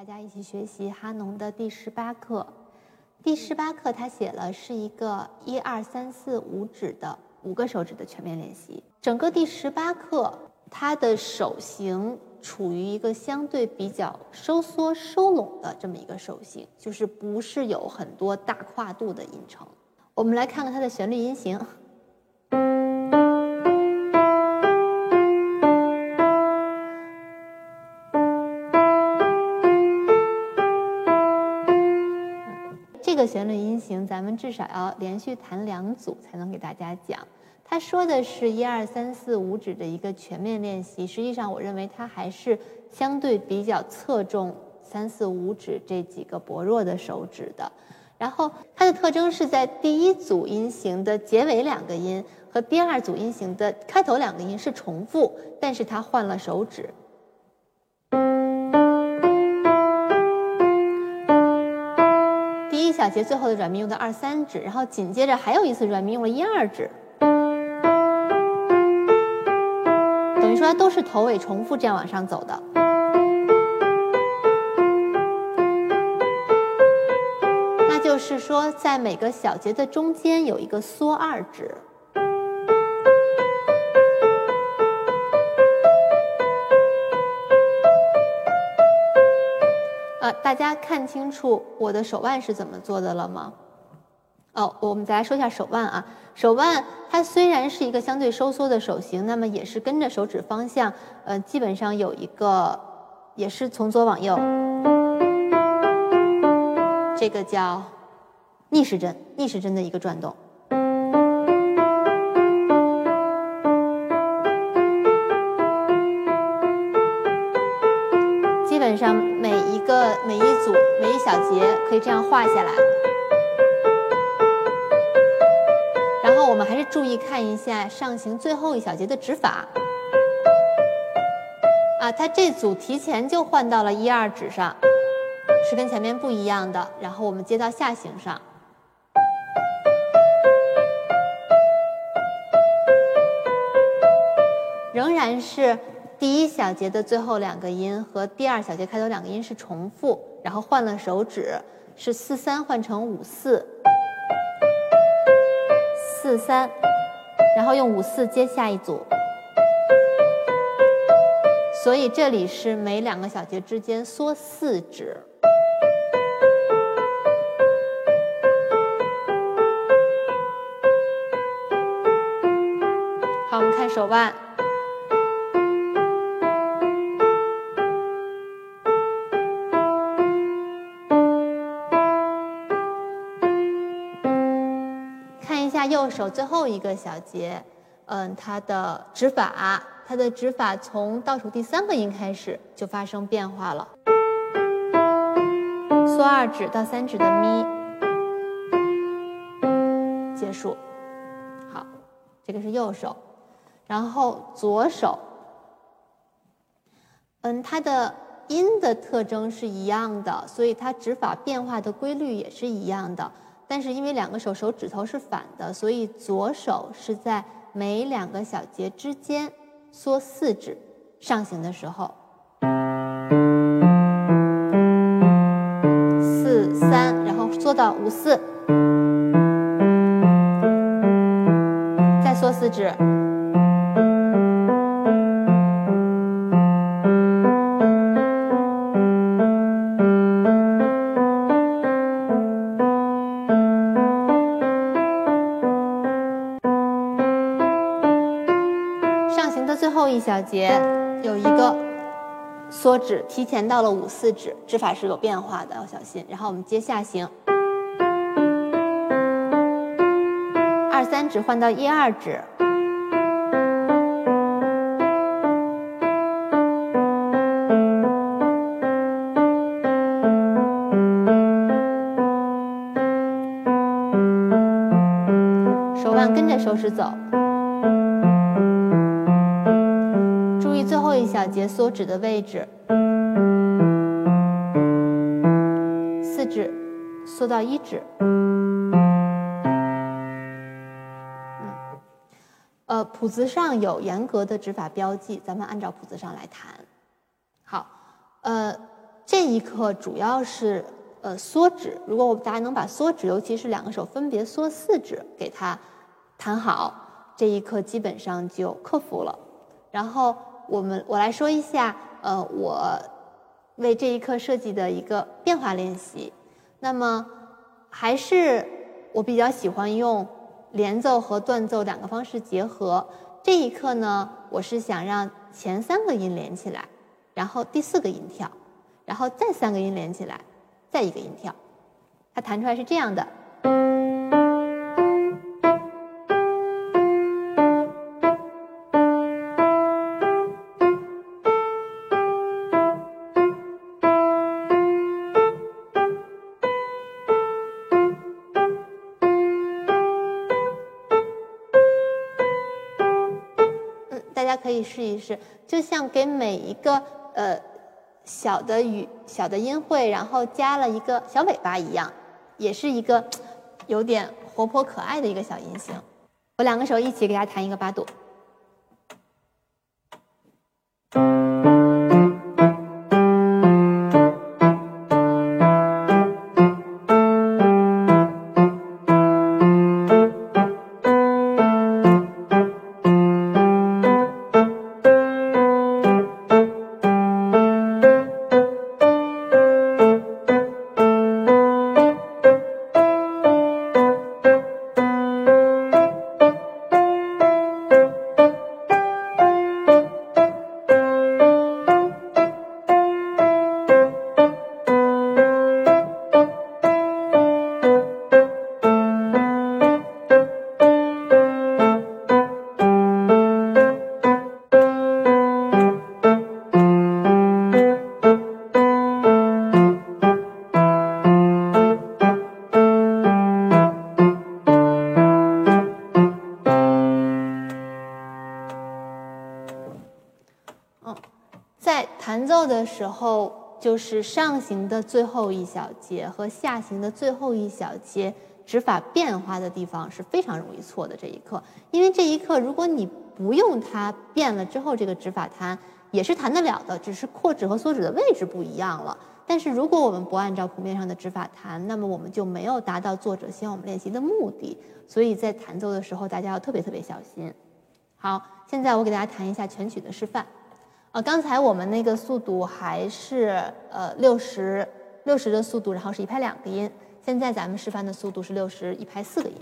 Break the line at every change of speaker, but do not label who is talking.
大家一起学习哈农的第十八课。第十八课他写了是一个一二三四五指的五个手指的全面练习。整个第十八课，它的手型处于一个相对比较收缩收拢的这么一个手型，就是不是有很多大跨度的音程。我们来看看它的旋律音型。这个旋律音型，咱们至少要连续弹两组才能给大家讲。他说的是一二三四五指的一个全面练习，实际上我认为它还是相对比较侧重三四五指这几个薄弱的手指的。然后它的特征是在第一组音型的结尾两个音和第二组音型的开头两个音是重复，但是它换了手指。小节最后的软咪用的二三指，然后紧接着还有一次软咪用了一二指，等于说它都是头尾重复这样往上走的。那就是说，在每个小节的中间有一个缩二指。大家看清楚我的手腕是怎么做的了吗？哦，我们再来说一下手腕啊。手腕它虽然是一个相对收缩的手型，那么也是跟着手指方向，呃，基本上有一个，也是从左往右，这个叫逆时针，逆时针的一个转动。基本上每一。个每一组每一小节可以这样画下来，然后我们还是注意看一下上行最后一小节的指法。啊，它这组提前就换到了一二指上，是跟前面不一样的。然后我们接到下行上，仍然是。第一小节的最后两个音和第二小节开头两个音是重复，然后换了手指，是四三换成五四，四三，然后用五四接下一组，所以这里是每两个小节之间缩四指。好，我们看手腕。右手最后一个小节，嗯，它的指法，它的指法从倒数第三个音开始就发生变化了。缩二指到三指的咪，结束。好，这个是右手，然后左手，嗯，它的音的特征是一样的，所以它指法变化的规律也是一样的。但是因为两个手手指头是反的，所以左手是在每两个小节之间缩四指，上行的时候，四三，然后缩到五四，再缩四指。最后一小节有一个缩指，提前到了五四指，指法是有变化的，要小心。然后我们接下行，二三指换到一二指，手腕跟着手指走。小节缩指的位置，四指缩到一指。嗯，呃，谱子上有严格的指法标记，咱们按照谱子上来弹。好，呃，这一课主要是呃缩指，如果我们大家能把缩指，尤其是两个手分别缩四指，给它弹好，这一课基本上就克服了。然后我们我来说一下，呃，我为这一课设计的一个变化练习。那么还是我比较喜欢用连奏和断奏两个方式结合。这一课呢，我是想让前三个音连起来，然后第四个音跳。然后再三个音连起来，再一个音跳，它弹出来是这样的。大家可以试一试，就像给每一个呃。小的语小的音会，然后加了一个小尾巴一样，也是一个有点活泼可爱的一个小音型。我两个手一起给大家弹一个八度。在弹奏的时候，就是上行的最后一小节和下行的最后一小节指法变化的地方是非常容易错的这一课，因为这一课如果你不用它变了之后，这个指法弹也是弹得了的，只是扩指和缩指的位置不一样了。但是如果我们不按照谱面上的指法弹，那么我们就没有达到作者希望我们练习的目的。所以在弹奏的时候，大家要特别特别小心。好，现在我给大家弹一下全曲的示范。呃，刚才我们那个速度还是呃六十六十的速度，然后是一拍两个音。现在咱们示范的速度是六十一拍四个音。